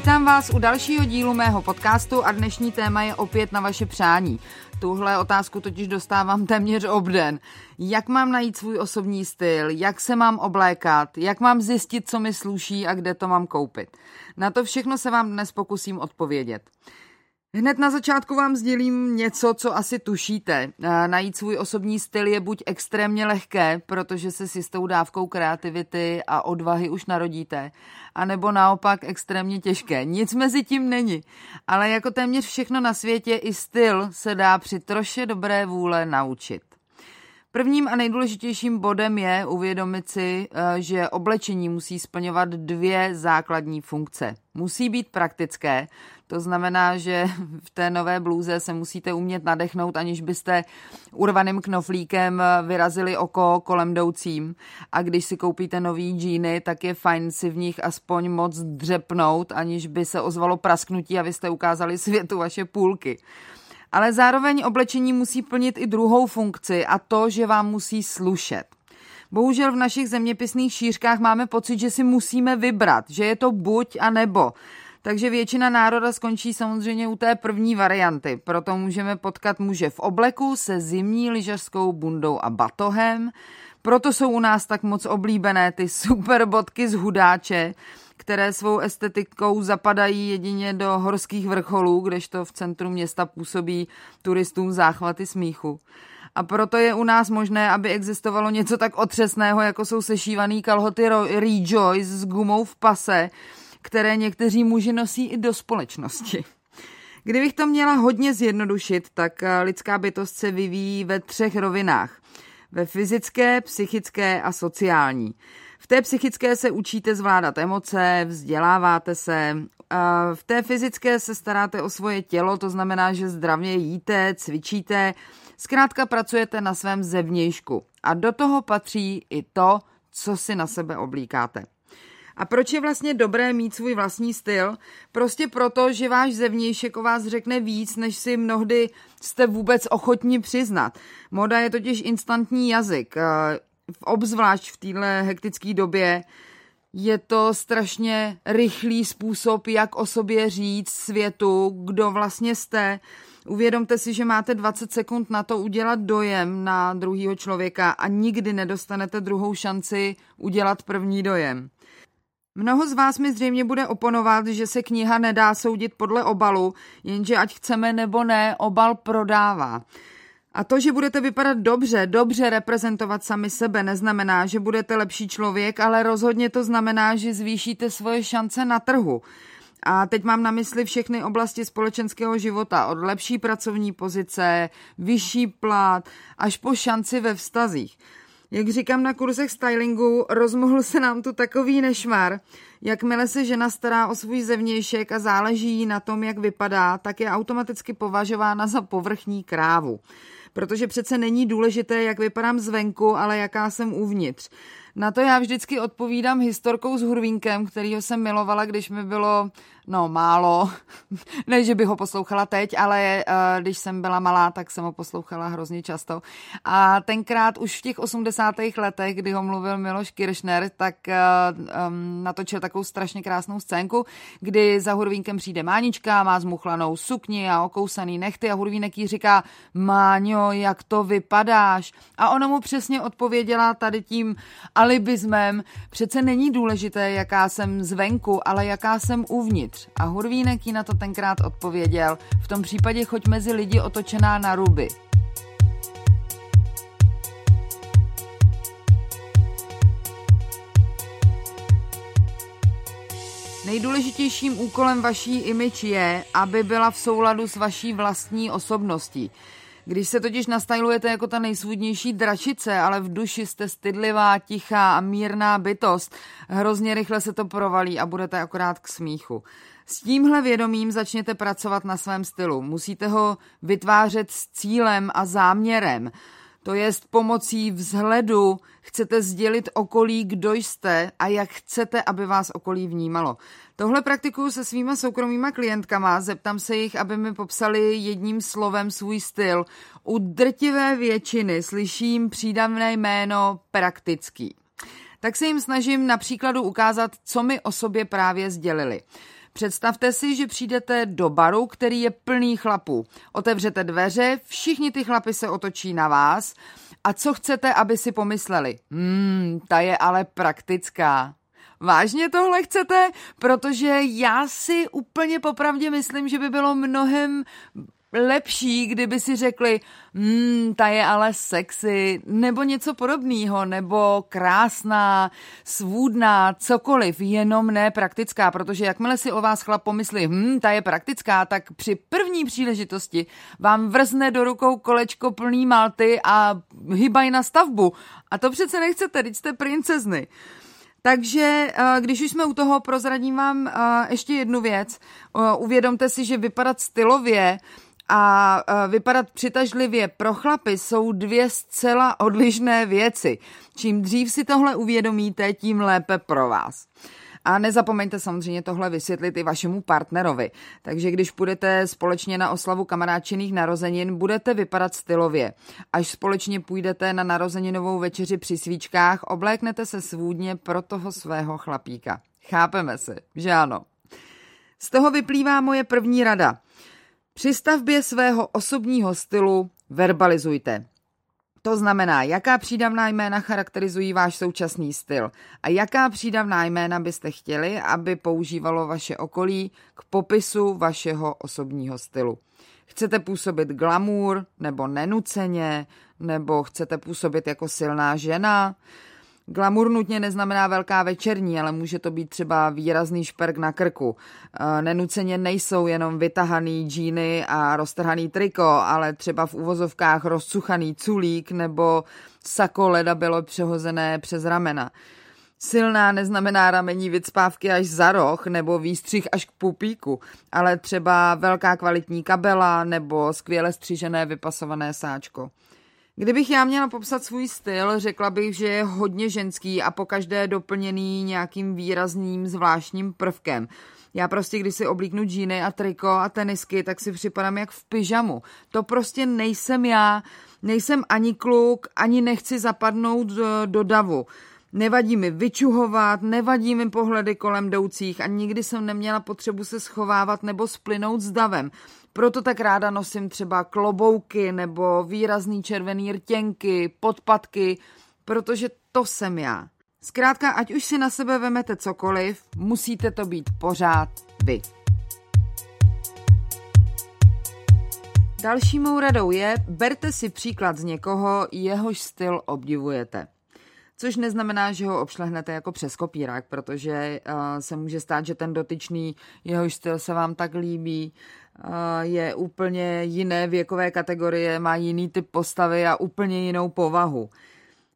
Vítám vás u dalšího dílu mého podcastu a dnešní téma je opět na vaše přání. Tuhle otázku totiž dostávám téměř obden. Jak mám najít svůj osobní styl, jak se mám oblékat, jak mám zjistit, co mi sluší a kde to mám koupit. Na to všechno se vám dnes pokusím odpovědět. Hned na začátku vám sdělím něco, co asi tušíte. Najít svůj osobní styl je buď extrémně lehké, protože se s jistou dávkou kreativity a odvahy už narodíte, anebo naopak extrémně těžké. Nic mezi tím není. Ale jako téměř všechno na světě, i styl se dá při troše dobré vůle naučit. Prvním a nejdůležitějším bodem je uvědomit si, eh, že oblečení musí splňovat dvě základní funkce. Musí být praktické, to znamená, že v té nové blůze se musíte umět nadechnout, aniž byste urvaným knoflíkem vyrazili oko kolem jdoucím. A když si koupíte nový džíny, tak je fajn si v nich aspoň moc dřepnout, aniž by se ozvalo prasknutí a vy jste ukázali světu vaše půlky. Ale zároveň oblečení musí plnit i druhou funkci a to, že vám musí slušet. Bohužel v našich zeměpisných šířkách máme pocit, že si musíme vybrat, že je to buď a nebo. Takže většina národa skončí samozřejmě u té první varianty. Proto můžeme potkat muže v obleku se zimní lyžařskou bundou a batohem. Proto jsou u nás tak moc oblíbené ty super bodky z hudáče, které svou estetikou zapadají jedině do horských vrcholů, kdežto v centru města působí turistům záchvaty smíchu. A proto je u nás možné, aby existovalo něco tak otřesného, jako jsou sešívaný kalhoty Rejoice s gumou v pase, které někteří muži nosí i do společnosti. Kdybych to měla hodně zjednodušit, tak eh, lidská bytost se vyvíjí ve třech rovinách. Ve fyzické, psychické a sociální. V té psychické se učíte zvládat emoce, vzděláváte se. V té fyzické se staráte o svoje tělo, to znamená, že zdravě jíte, cvičíte, zkrátka pracujete na svém zevnějšku. A do toho patří i to, co si na sebe oblíkáte. A proč je vlastně dobré mít svůj vlastní styl? Prostě proto, že váš zevnějšek o vás řekne víc, než si mnohdy jste vůbec ochotni přiznat. Moda je totiž instantní jazyk. Obzvlášť v téhle hektické době je to strašně rychlý způsob, jak o sobě říct světu, kdo vlastně jste. Uvědomte si, že máte 20 sekund na to udělat dojem na druhého člověka a nikdy nedostanete druhou šanci udělat první dojem. Mnoho z vás mi zřejmě bude oponovat, že se kniha nedá soudit podle obalu, jenže ať chceme nebo ne, obal prodává. A to, že budete vypadat dobře, dobře reprezentovat sami sebe, neznamená, že budete lepší člověk, ale rozhodně to znamená, že zvýšíte svoje šance na trhu. A teď mám na mysli všechny oblasti společenského života, od lepší pracovní pozice, vyšší plat, až po šanci ve vztazích. Jak říkám na kurzech stylingu, rozmohl se nám tu takový nešmar. Jakmile se žena stará o svůj zevnějšek a záleží na tom, jak vypadá, tak je automaticky považována za povrchní krávu. Protože přece není důležité, jak vypadám zvenku, ale jaká jsem uvnitř. Na to já vždycky odpovídám historkou s Hurvínkem, kterýho jsem milovala, když mi bylo, no, málo. ne, že bych ho poslouchala teď, ale uh, když jsem byla malá, tak jsem ho poslouchala hrozně často. A tenkrát už v těch 80. letech, kdy ho mluvil Miloš Kiršner, tak uh, um, natočil takovou strašně krásnou scénku, kdy za Hurvínkem přijde Mánička, má zmuchlanou sukni a okousaný nechty a Hurvínek jí říká, Máňo, jak to vypadáš? A ona mu přesně odpověděla tady tím alibismem, přece není důležité, jaká jsem zvenku, ale jaká jsem uvnitř. A Hurvínek jí na to tenkrát odpověděl, v tom případě choď mezi lidi otočená na ruby. Nejdůležitějším úkolem vaší image je, aby byla v souladu s vaší vlastní osobností. Když se totiž nastylujete jako ta nejsvůdnější dračice, ale v duši jste stydlivá, tichá a mírná bytost, hrozně rychle se to provalí a budete akorát k smíchu. S tímhle vědomím začněte pracovat na svém stylu. Musíte ho vytvářet s cílem a záměrem. To jest pomocí vzhledu chcete sdělit okolí, kdo jste a jak chcete, aby vás okolí vnímalo. Tohle praktikuju se svýma soukromýma klientkama, zeptám se jich, aby mi popsali jedním slovem svůj styl. U drtivé většiny slyším přídavné jméno praktický. Tak se jim snažím na příkladu ukázat, co mi o sobě právě sdělili. Představte si, že přijdete do baru, který je plný chlapů. Otevřete dveře, všichni ty chlapy se otočí na vás. A co chcete, aby si pomysleli? Hmm, ta je ale praktická. Vážně tohle chcete? Protože já si úplně popravdě myslím, že by bylo mnohem lepší, kdyby si řekli, hmm, ta je ale sexy, nebo něco podobného, nebo krásná, svůdná, cokoliv, jenom ne praktická, protože jakmile si o vás chlap pomyslí, hmm, ta je praktická, tak při první příležitosti vám vrzne do rukou kolečko plný malty a hybaj na stavbu. A to přece nechcete, teď jste princezny. Takže eh, když už jsme u toho, prozradím vám eh, ještě jednu věc. Eh, uvědomte si, že vypadat stylově a vypadat přitažlivě pro chlapy jsou dvě zcela odlišné věci. Čím dřív si tohle uvědomíte, tím lépe pro vás. A nezapomeňte samozřejmě tohle vysvětlit i vašemu partnerovi. Takže když půjdete společně na oslavu kamaráčených narozenin, budete vypadat stylově. Až společně půjdete na narozeninovou večeři při svíčkách, obléknete se svůdně pro toho svého chlapíka. Chápeme se, že ano. Z toho vyplývá moje první rada. Při stavbě svého osobního stylu verbalizujte. To znamená, jaká přídavná jména charakterizují váš současný styl a jaká přídavná jména byste chtěli, aby používalo vaše okolí k popisu vašeho osobního stylu. Chcete působit glamour nebo nenuceně, nebo chcete působit jako silná žena, Glamour nutně neznamená velká večerní, ale může to být třeba výrazný šperk na krku. E, nenuceně nejsou jenom vytahaný džíny a roztrhaný triko, ale třeba v uvozovkách rozcuchaný culík nebo sako leda bylo přehozené přes ramena. Silná neznamená ramení vycpávky až za roh nebo výstřih až k pupíku, ale třeba velká kvalitní kabela nebo skvěle střížené vypasované sáčko. Kdybych já měla popsat svůj styl, řekla bych, že je hodně ženský a pokaždé doplněný nějakým výrazným zvláštním prvkem. Já prostě, když si oblíknu džíny a triko a tenisky, tak si připadám jak v pyžamu. To prostě nejsem já, nejsem ani kluk, ani nechci zapadnout do, do davu. Nevadí mi vyčuhovat, nevadí mi pohledy kolem jdoucích a nikdy jsem neměla potřebu se schovávat nebo splynout s davem. Proto tak ráda nosím třeba klobouky nebo výrazný červený rtěnky, podpatky, protože to jsem já. Zkrátka, ať už si na sebe vemete cokoliv, musíte to být pořád vy. Další mou radou je, berte si příklad z někoho, jehož styl obdivujete. Což neznamená, že ho obšlehnete jako přes kopírák, protože uh, se může stát, že ten dotyčný, jehož styl se vám tak líbí, je úplně jiné věkové kategorie, má jiný typ postavy a úplně jinou povahu.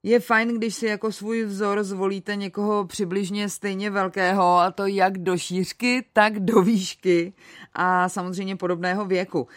Je fajn, když si jako svůj vzor zvolíte někoho přibližně stejně velkého, a to jak do šířky, tak do výšky a samozřejmě podobného věku.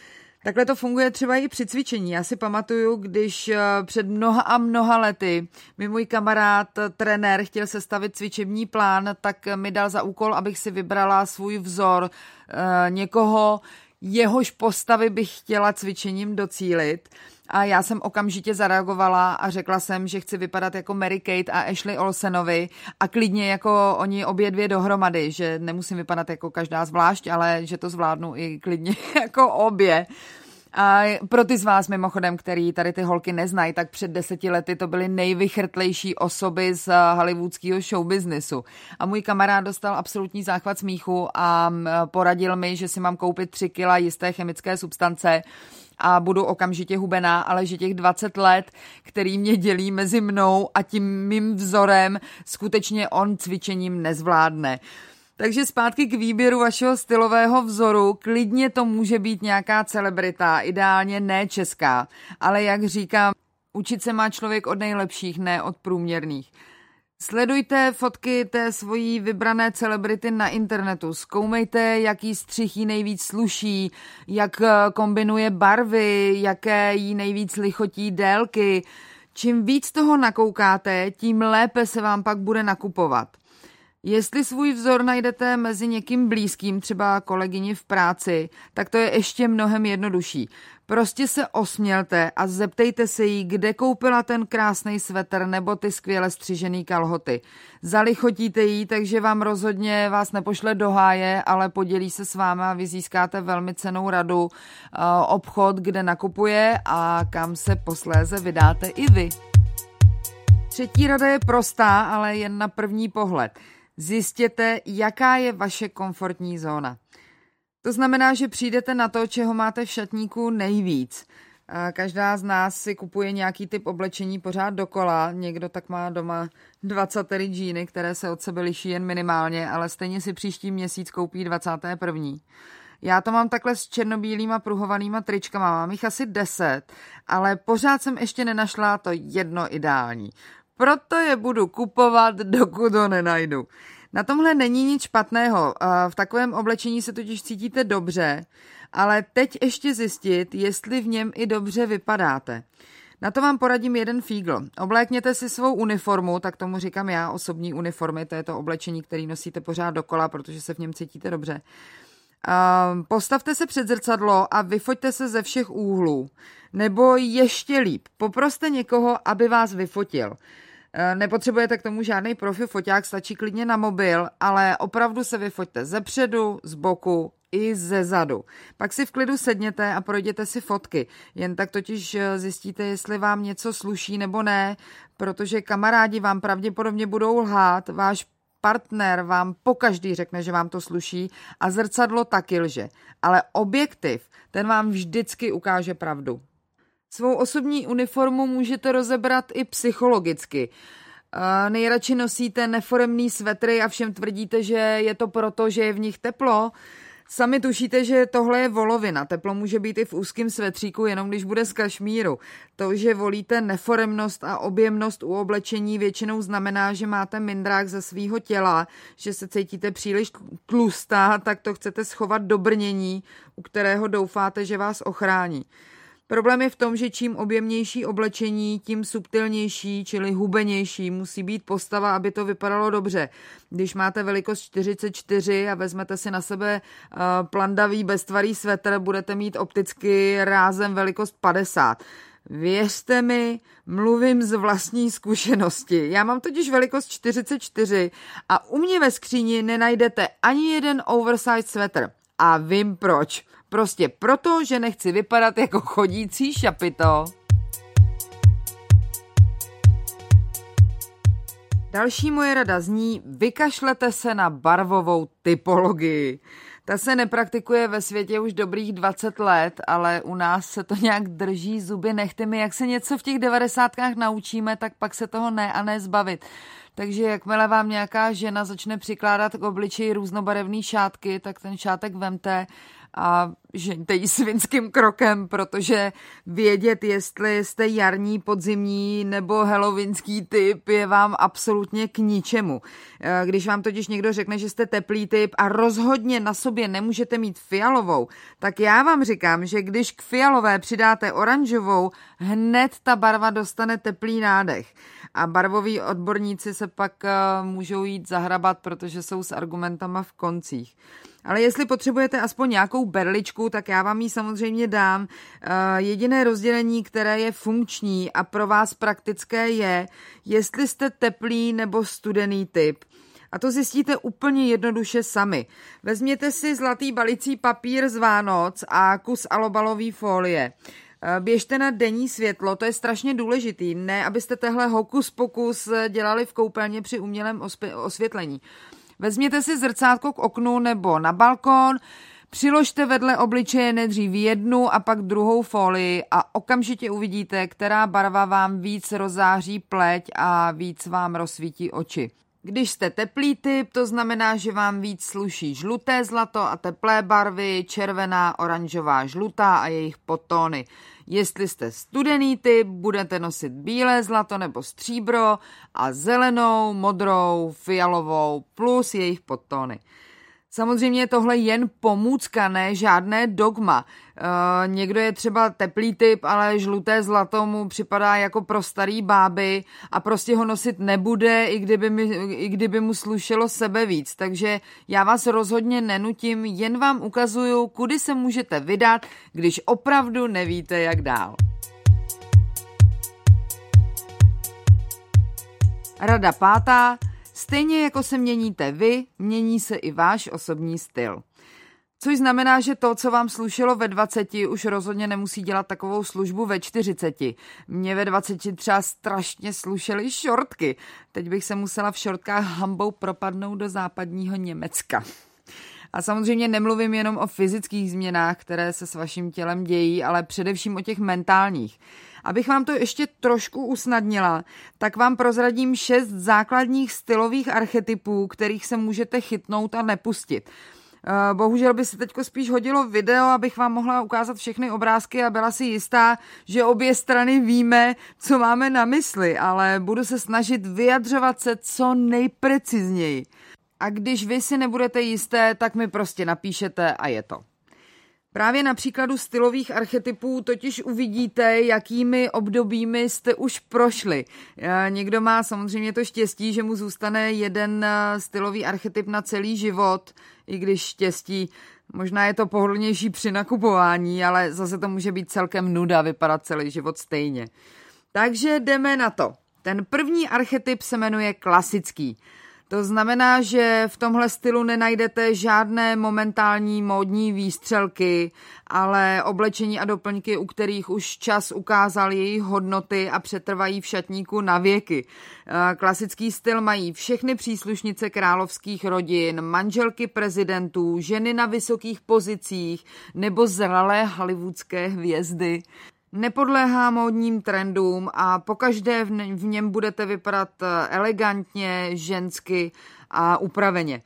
Takhle to funguje třeba i při cvičení. Já si pamatuju, když eh, před mnoha a mnoha lety mi můj kamarád, eh, trenér, chtěl sestavit cvičební plán, tak mi dal za úkol, abych si vybrala svůj vzor eh, někoho, jehož postavy bych chtěla cvičením docílit. A já jsem okamžitě zareagovala a řekla jsem, že chci vypadat jako Mary Kate a Ashley Olsenovi a klidně jako oni obě dvě dohromady, že nemusím vypadat jako každá zvlášť, ale že to zvládnu i klidně jako obě. A pro ty z vás mimochodem, který tady ty holky neznají, tak před deseti lety to byly nejvychrtlejší osoby z hollywoodského showbiznesu. A můj kamarád dostal absolutní záchvat smíchu a poradil mi, že si mám koupit tři kila jisté chemické substance, a budu okamžitě hubená, ale že těch 20 let, který mě dělí mezi mnou a tím mým vzorem, skutečně on cvičením nezvládne. Takže zpátky k výběru vašeho stylového vzoru. Klidně to může být nějaká celebrita, ideálně ne česká, ale jak říkám, učit se má člověk od nejlepších, ne od průměrných. Sledujte fotky té svojí vybrané celebrity na internetu. Zkoumejte, jaký střih jí nejvíc sluší, jak eh, kombinuje barvy, jaké jí nejvíc lichotí délky. Čím víc toho nakoukáte, tím lépe se vám pak bude nakupovat. Jestli svůj vzor najdete mezi někým blízkým, třeba kolegyni v práci, tak to je ještě mnohem jednodušší. Prostě se osmělte a zeptejte se jí, kde koupila ten krásný svetr nebo ty skvěle střižený kalhoty. Zalichotíte jí, takže vám rozhodně vás nepošle do háje, ale podělí se s vámi a vy získáte velmi cenou radu, eh, obchod, kde nakupuje a kam se posléze vydáte i vy. Třetí rada je prostá, ale jen na první pohled. Zjistěte, jaká je vaše komfortní zóna. To znamená, že přijdete na to, čeho máte v šatníku nejvíc. Každá z nás si kupuje nějaký typ oblečení pořád dokola. Někdo tak má doma 20 džíny, které se od sebe liší jen minimálně, ale stejně si příští měsíc koupí 21. Já to mám takhle s černobílýma pruhovanýma tričkama, mám jich asi 10, ale pořád jsem ještě nenašla to jedno ideální. Proto je budu kupovat, dokud ho nenajdu. Na tomhle není nic špatného. V takovém oblečení se totiž cítíte dobře, ale teď ještě zjistit, jestli v něm i dobře vypadáte. Na to vám poradím jeden fígl. Oblékněte si svou uniformu, tak tomu říkám já, osobní uniformy, to je to oblečení, který nosíte pořád dokola, protože se v něm cítíte dobře. Postavte se před zrcadlo a vyfoťte se ze všech úhlů. Nebo ještě líp, poproste někoho, aby vás vyfotil. Eh, nepotřebujete k tomu žádný profi foťák, stačí klidně na mobil, ale opravdu se vyfoťte ze předu, z boku i ze zadu. Pak si v klidu sedněte a projděte si fotky. Jen tak totiž eh, zjistíte, jestli vám něco sluší nebo ne, protože kamarádi vám pravděpodobně budou lhát, váš partner vám pokaždý řekne, že vám to sluší a zrcadlo taky lže. Ale objektiv, ten vám vždycky ukáže pravdu. Svou osobní uniformu můžete rozebrat i psychologicky. Nejradši nosíte neforemný svetry a všem tvrdíte, že je to proto, že je v nich teplo. Sami tušíte, že tohle je volovina. Teplo může být i v úzkém svetříku, jenom když bude z kašmíru. To, že volíte neforemnost a objemnost u oblečení, většinou znamená, že máte mindrák ze svého těla, že se cítíte příliš tlustá, tak to chcete schovat do brnění, u kterého doufáte, že vás ochrání. Problém je v tom, že čím objemnější oblečení, tím subtilnější, čili hubenější musí být postava, aby to vypadalo dobře. Když máte velikost 44 a vezmete si na sebe uh, plandavý beztvarý svetr, budete mít opticky rázem velikost 50. Věřte mi, mluvím z vlastní zkušenosti. Já mám totiž velikost 44 a u mě ve skříni nenajdete ani jeden oversized svetr. A vím proč. Prostě proto, že nechci vypadat jako chodící šapito. Další moje rada zní, vykašlete se na barvovou typologii. Ta se nepraktikuje ve světě už dobrých 20 let, ale u nás se to nějak drží zuby nechtemi. Jak se něco v těch devadesátkách naučíme, tak pak se toho ne a ne zbavit. Takže jakmile vám nějaká žena začne přikládat k obličeji různobarevné šátky, tak ten šátek vemte a žeňte ji svinským krokem, protože vědět, jestli jste jarní, podzimní nebo halloweenský typ, je vám absolutně k ničemu. Eh, když vám totiž někdo řekne, že jste teplý typ a rozhodně na sobě nemůžete mít fialovou, tak já vám říkám, že když k fialové přidáte oranžovou, hned ta barva dostane teplý nádech. A barvoví odborníci se pak eh, můžou jít zahrabat, protože jsou s argumentama v koncích. Ale jestli potřebujete aspoň nějakou berličku, tak já vám ji samozřejmě dám. Eh, jediné rozdělení, které je funkční a pro vás praktické je, jestli jste teplý nebo studený typ. A to zjistíte úplně jednoduše sami. Vezměte si zlatý balicí papír z Vánoc a kus alobalový folie. Eh, běžte na denní světlo, to je strašně důležitý. Ne, abyste tehle hokus pokus dělali v koupelně při umělém osvětlení. Vezměte si zrcátko k oknu nebo na balkon, Přiložte vedle obličeje nejdřív jednu a pak druhou folii a okamžitě uvidíte, která barva vám víc rozáří pleť a víc vám rozsvítí oči. Když jste teplý typ, to znamená, že vám víc sluší žluté zlato a teplé barvy, červená, oranžová, žlutá a jejich potóny. Jestli jste studený typ, budete nosit bílé zlato nebo stříbro a zelenou, modrou, fialovou plus jejich podtóny. Samozřejmě je tohle jen pomůcka, ne žádné dogma. E, někdo je třeba teplý typ, ale žluté zlato mu připadá jako pro starý báby a prostě ho nosit nebude, i kdyby, mi, i kdyby mu slušelo sebe víc. Takže já vás rozhodně nenutím, jen vám ukazuju, kudy se můžete vydat, když opravdu nevíte, jak dál. Rada pátá. Stejně jako se měníte vy, mění se i váš osobní styl. Což znamená, že to, co vám slušelo ve 20, už rozhodně nemusí dělat takovou službu ve 40. Mě ve 20 třeba strašně slušely šortky. Teď bych se musela v šortkách hambou propadnout do západního Německa. A samozřejmě nemluvím jenom o fyzických změnách, které se s vaším tělem dějí, ale především o těch mentálních. Abych vám to ještě trošku usnadnila, tak vám prozradím šest základních stylových archetypů, kterých se můžete chytnout a nepustit. Eh, bohužel by se teď spíš hodilo video, abych vám mohla ukázat všechny obrázky a byla si jistá, že obě strany víme, co máme na mysli, ale budu se snažit vyjadřovat se co nejprecizněji. A když vy si nebudete jisté, tak mi prostě napíšete a je to. Právě na příkladu stylových archetypů totiž uvidíte, jakými obdobími jste už prošli. Někdo má samozřejmě to štěstí, že mu zůstane jeden eh, stylový archetyp na celý život, i když štěstí možná je to pohodlnější při nakupování, ale zase to může být celkem nuda vypadat celý život stejně. Takže jdeme na to. Ten první archetyp se jmenuje klasický. To znamená, že v tomhle stylu nenajdete žádné momentální módní výstřelky, ale oblečení a doplňky, u kterých už čas ukázal jejich hodnoty a přetrvají v šatníku na věky. Eh, klasický styl mají všechny příslušnice královských rodin, manželky prezidentů, ženy na vysokých pozicích nebo zralé hollywoodské hvězdy nepodléhá módním trendům a pokaždé v něm budete vypadat eh, elegantně, žensky a upraveně.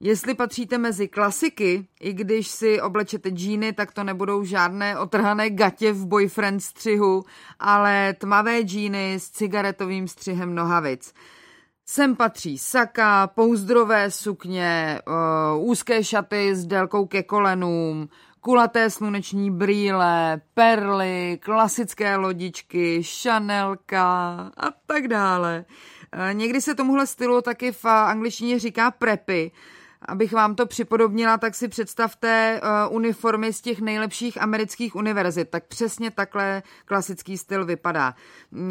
Jestli patříte mezi klasiky, i když si oblečete džíny, tak to nebudou žádné otrhané gatě v boyfriend střihu, ale tmavé džíny s cigaretovým střihem nohavic. Sem patří saka, pouzdrové sukně, uh, úzké šaty s délkou ke kolenům, kulaté sluneční brýle, perly, klasické lodičky, šanelka a tak dále. Eh, někdy se tomuhle stylu taky v angličtině říká prepy Abych vám to připodobnila, tak si představte uh, uniformy z těch nejlepších amerických univerzit. Tak přesně takhle klasický styl vypadá.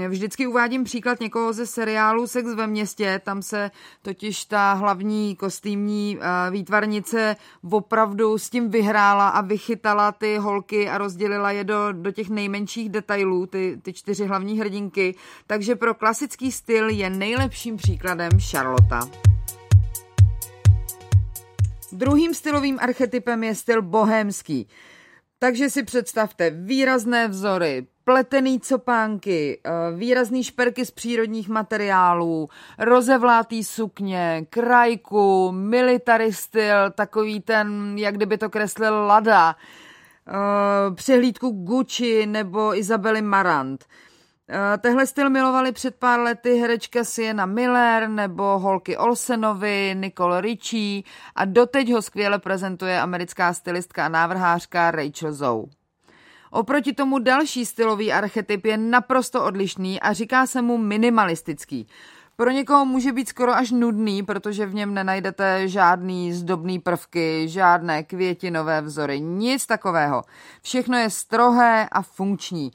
Vždycky uvádím příklad někoho ze seriálu Sex ve městě. Tam se totiž ta hlavní kostýmní uh, výtvarnice opravdu s tím vyhrála a vychytala ty holky a rozdělila je do, do těch nejmenších detailů, ty, ty čtyři hlavní hrdinky. Takže pro klasický styl je nejlepším příkladem Charlotta. Druhým stylovým archetypem je styl bohémský. Takže si představte výrazné vzory, pletený copánky, eh, výrazný šperky z přírodních materiálů, rozevlátý sukně, krajku, military styl, takový ten, jak kdyby to kreslil Lada, eh, přehlídku Gucci nebo Isabely Marant. Eh, tehle styl milovali před pár lety herečka Sienna Miller nebo holky Olsenovi, Nicole Richie a doteď ho skvěle prezentuje americká stylistka a návrhářka Rachel Zoe. Oproti tomu další stylový archetyp je naprosto odlišný a říká se mu minimalistický. Pro někoho může být skoro až nudný, protože v něm nenajdete žádný zdobný prvky, žádné květinové vzory, nic takového. Všechno je strohé a funkční.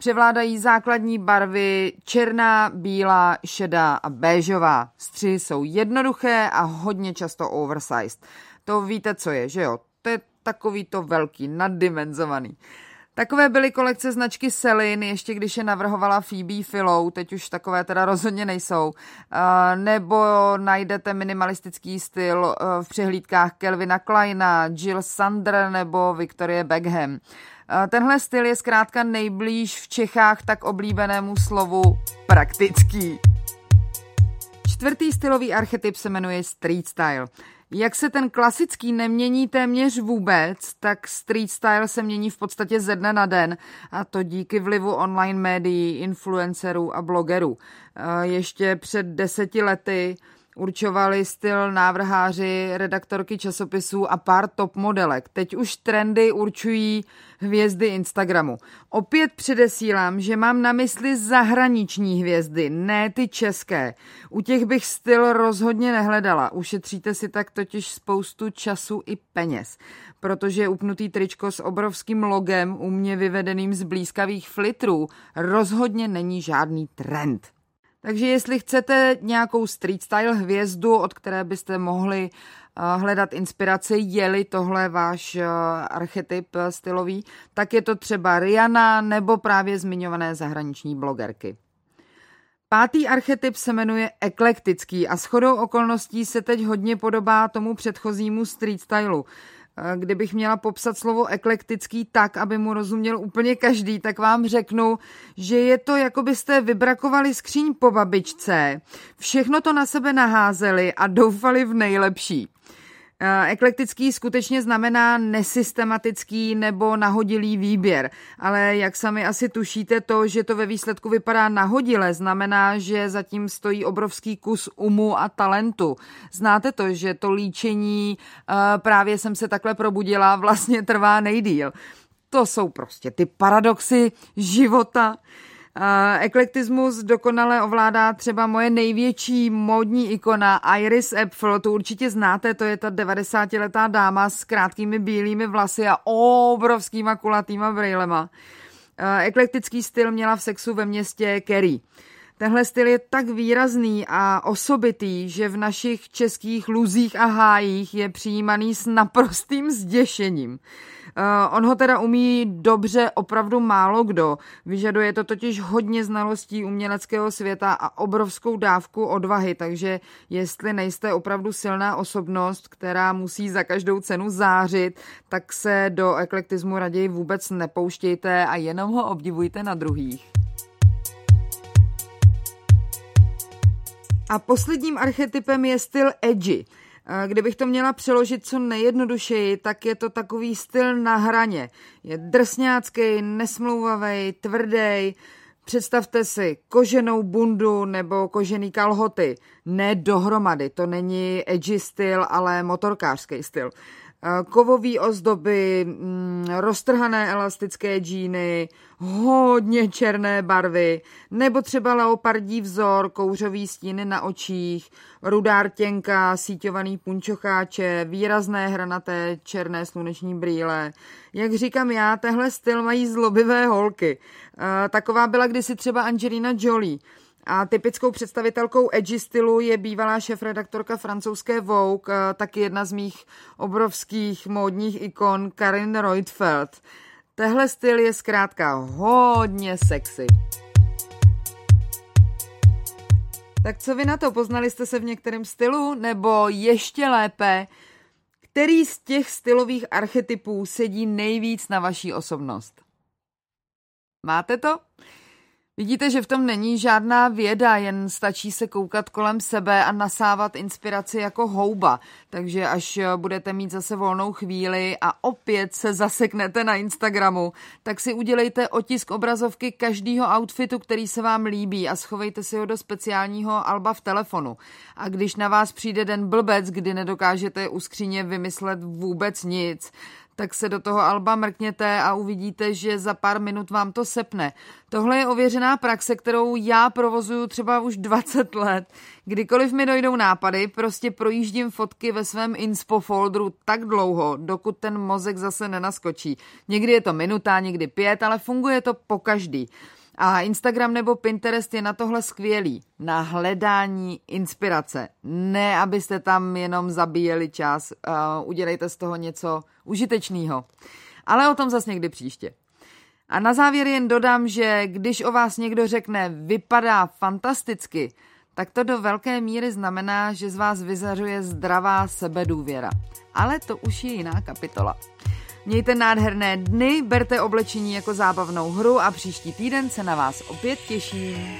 Převládají základní barvy černá, bílá, šedá a béžová. Střihy jsou jednoduché a hodně často oversized. To víte, co je, že jo? To je takový to velký, naddimenzovaný. Takové byly kolekce značky Selin, ještě když je navrhovala Phoebe Philou, teď už takové teda rozhodně nejsou. Nebo najdete minimalistický styl e, v přehlídkách Kelvina Kleina, Jill Sander nebo Victoria Beckham. Tenhle styl je zkrátka nejblíž v Čechách tak oblíbenému slovu praktický. Čtvrtý stylový archetyp se jmenuje street style. Jak se ten klasický nemění téměř vůbec, tak street style se mění v podstatě ze dne na den a to díky vlivu online médií, influencerů a blogerů. Ještě před deseti lety určovali styl návrháři, redaktorky časopisů a pár top modelek. Teď už trendy určují hvězdy Instagramu. Opět předesílám, že mám na mysli zahraniční hvězdy, ne ty české. U těch bych styl rozhodně nehledala. Ušetříte si tak totiž spoustu času i peněz. Protože upnutý tričko s obrovským logem, u mě vyvedeným z blízkavých flitrů, rozhodně není žádný trend. Takže jestli chcete nějakou street style hvězdu, od které byste mohli eh, hledat inspiraci, je-li tohle váš eh, archetyp stylový, tak je to třeba Rihanna nebo právě zmiňované zahraniční blogerky. Pátý archetyp se jmenuje eklektický a shodou okolností se teď hodně podobá tomu předchozímu street stylu. Kdybych měla popsat slovo eklektický tak, aby mu rozuměl úplně každý, tak vám řeknu, že je to, jako byste vybrakovali skříň po babičce, všechno to na sebe naházeli a doufali v nejlepší. Eklektický skutečně znamená nesystematický nebo nahodilý výběr, ale jak sami asi tušíte, to, že to ve výsledku vypadá nahodile, znamená, že zatím stojí obrovský kus umu a talentu. Znáte to, že to líčení, eh, právě jsem se takhle probudila, vlastně trvá nejdíl. To jsou prostě ty paradoxy života. Eklektismus dokonale ovládá třeba moje největší módní ikona Iris Apfel, to určitě znáte, to je ta 90-letá dáma s krátkými bílými vlasy a obrovskýma kulatýma brýlema. Eklektický styl měla v sexu ve městě Kerry. Tenhle styl je tak výrazný a osobitý, že v našich českých luzích a hájích je přijímaný s naprostým zděšením. Uh, on ho teda umí dobře opravdu málo kdo. Vyžaduje to totiž hodně znalostí uměleckého světa a obrovskou dávku odvahy, takže jestli nejste opravdu silná osobnost, která musí za každou cenu zářit, tak se do eklektismu raději vůbec nepouštějte a jenom ho obdivujte na druhých. A posledním archetypem je styl edgy. Kdybych to měla přeložit co nejjednodušeji, tak je to takový styl na hraně. Je drsňácký, nesmlouvavý, tvrdý. Představte si koženou bundu nebo kožený kalhoty. Ne dohromady, to není edgy styl, ale motorkářský styl. Eh, kovové ozdoby, mm, roztrhané elastické džíny, hodně černé barvy, nebo třeba leopardí vzor, kouřový stíny na očích, rudá rtěnka, síťovaný punčocháče, výrazné hranaté černé sluneční brýle. Jak říkám já, tehle styl mají zlobivé holky. Eh, taková byla kdysi třeba Angelina Jolie. A typickou představitelkou edgy stylu je bývalá šefredaktorka francouzské Vogue, eh, taky jedna z mých obrovských módních ikon Karin Reutfeld. Tehle styl je zkrátka hodně sexy. Tak co vy na to? Poznali jste se v některém stylu? Nebo ještě lépe, který z těch stylových archetypů sedí nejvíc na vaší osobnost? Máte to? Vidíte, že v tom není žádná věda, jen stačí se koukat kolem sebe a nasávat inspiraci jako houba. Takže až budete mít zase volnou chvíli a opět se zaseknete na Instagramu, tak si udělejte otisk obrazovky každého outfitu, který se vám líbí a schovejte si ho do speciálního alba v telefonu. A když na vás přijde den blbec, kdy nedokážete u skříně vymyslet vůbec nic, tak se do toho alba mrkněte a uvidíte, že za pár minut vám to sepne. Tohle je ověřená praxe, kterou já provozuju třeba už 20 let. Kdykoliv mi dojdou nápady, prostě projíždím fotky ve svém inspo folderu tak dlouho, dokud ten mozek zase nenaskočí. Někdy je to minuta, někdy pět, ale funguje to po každý. A Instagram nebo Pinterest je na tohle skvělý. Na hledání inspirace. Ne, abyste tam jenom zabíjeli čas. Uh, udělejte z toho něco užitečného. Ale o tom zase někdy příště. A na závěr jen dodám, že když o vás někdo řekne vypadá fantasticky, tak to do velké míry znamená, že z vás vyzařuje zdravá sebedůvěra. Ale to už je jiná kapitola. Mějte nádherné dny, berte oblečení jako zábavnou hru a příští týden se na vás opět těším.